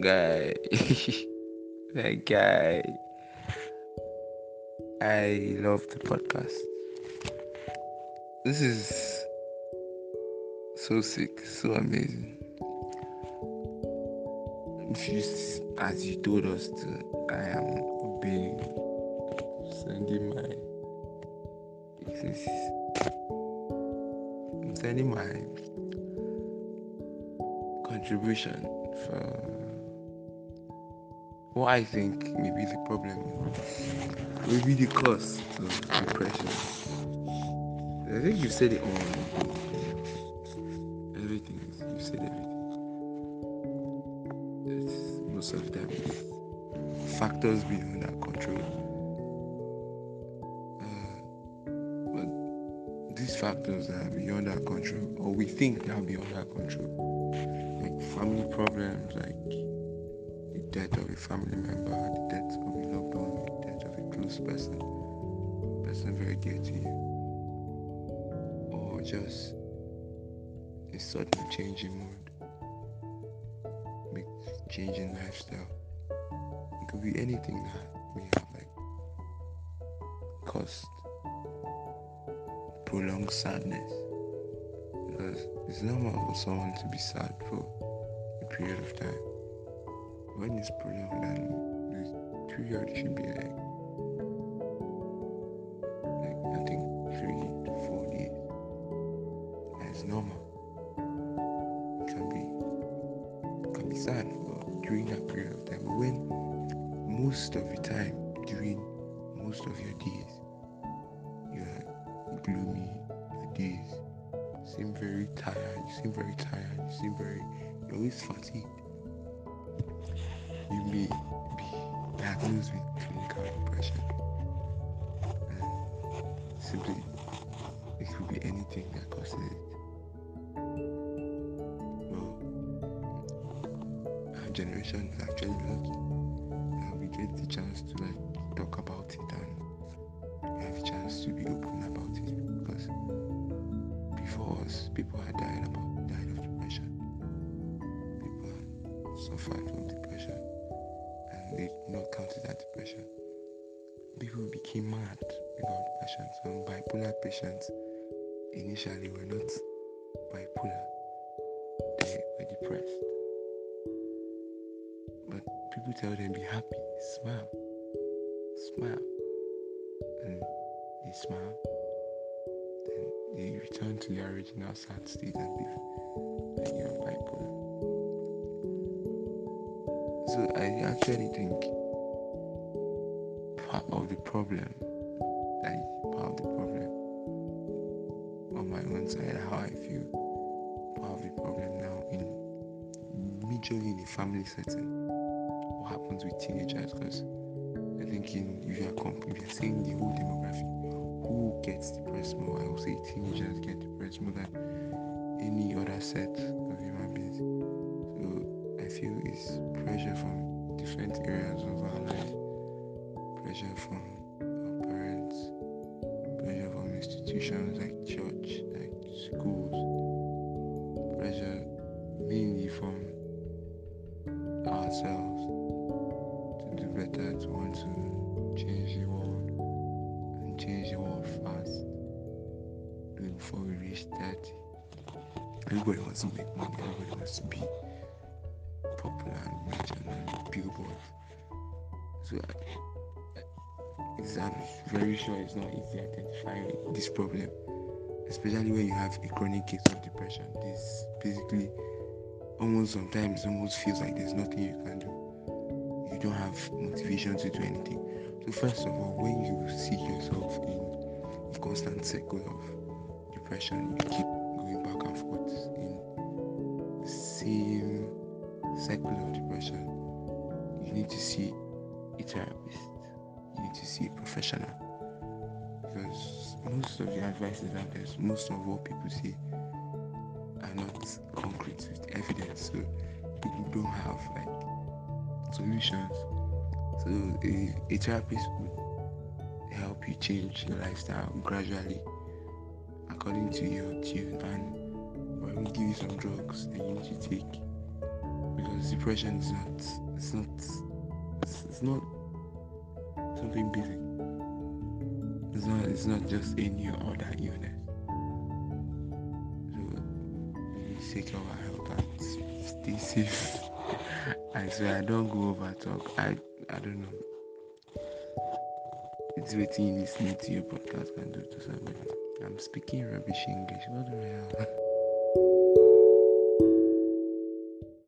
guy. that guy. I love the podcast. This is so sick, so amazing. You, as you told us to, I am being sending my I'm sending my contribution for what I think may be the problem, maybe the cause of depression. I think you said it all. Everything, you said everything. It's most of the time factors beyond our control. Uh, but these factors are beyond our control, or we think they are beyond our control, like family problems, like death of a family member, the death of a loved one, the death of a close person, person very dear to you, or just a sudden change in mood, change in lifestyle. It could be anything that may have like caused prolonged sadness. Because it's normal for someone to be sad for a period of time. When it's prolonged and the period should be like like I think three to four days. That's normal. It can be it can be sad but during that period of time. But when most of the time during most of your days you're gloomy, your days seem very tired, you seem very tired, you seem very you're always fatigued. You may be diagnosed with clinical depression. And simply it could be anything that causes it. Well, our generation is actually lucky we get the chance to like talk about it and have a chance to be open about it because before us people had died about died of depression. People suffered from depression and they did not as depression. People became mad about depression. Some bipolar patients initially were not bipolar, they were depressed. But people tell them be happy, smile, smile. And they smile. Then they return to their original sad state and live like you're bipolar. So I actually think part of the problem, is part of the problem on my own side, how I feel, part of the problem now in majorly in the family setting. What happens with teenagers? Because I think in if you are comp- if you're saying the whole demographic, who gets depressed more? I would say teenagers get depressed more than any other set of human beings. So I feel it's pressure from different areas of our life, pressure from our parents, pressure from institutions like church, like schools, pressure mainly from ourselves to do better, to want to change the world and change the world fast. Before we reach 30. Everybody wants to make money, everybody wants to be on billboards. So I, it's, I'm very sure it's not easy identifying this problem, especially when you have a chronic case of depression. This basically almost sometimes almost feels like there's nothing you can do. You don't have motivation to do anything. So first of all, when you see yourself in a constant cycle of depression, you keep going back and forth in the cycle of depression, you need to see a therapist. You need to see a professional. Because most of the advices out there, most of what people say are not concrete with evidence. So people don't have like solutions. So a, a therapist would help you change your lifestyle gradually according to your tune and or even give you some drugs that you need to take depression is not it's not it's, it's not something basic. It's not it's not just any other illness. So please take care of our health and stay safe. I swear I don't go over talk. I I don't know. It's waiting listening to your podcast can do to somebody. I'm speaking rubbish English. What I have?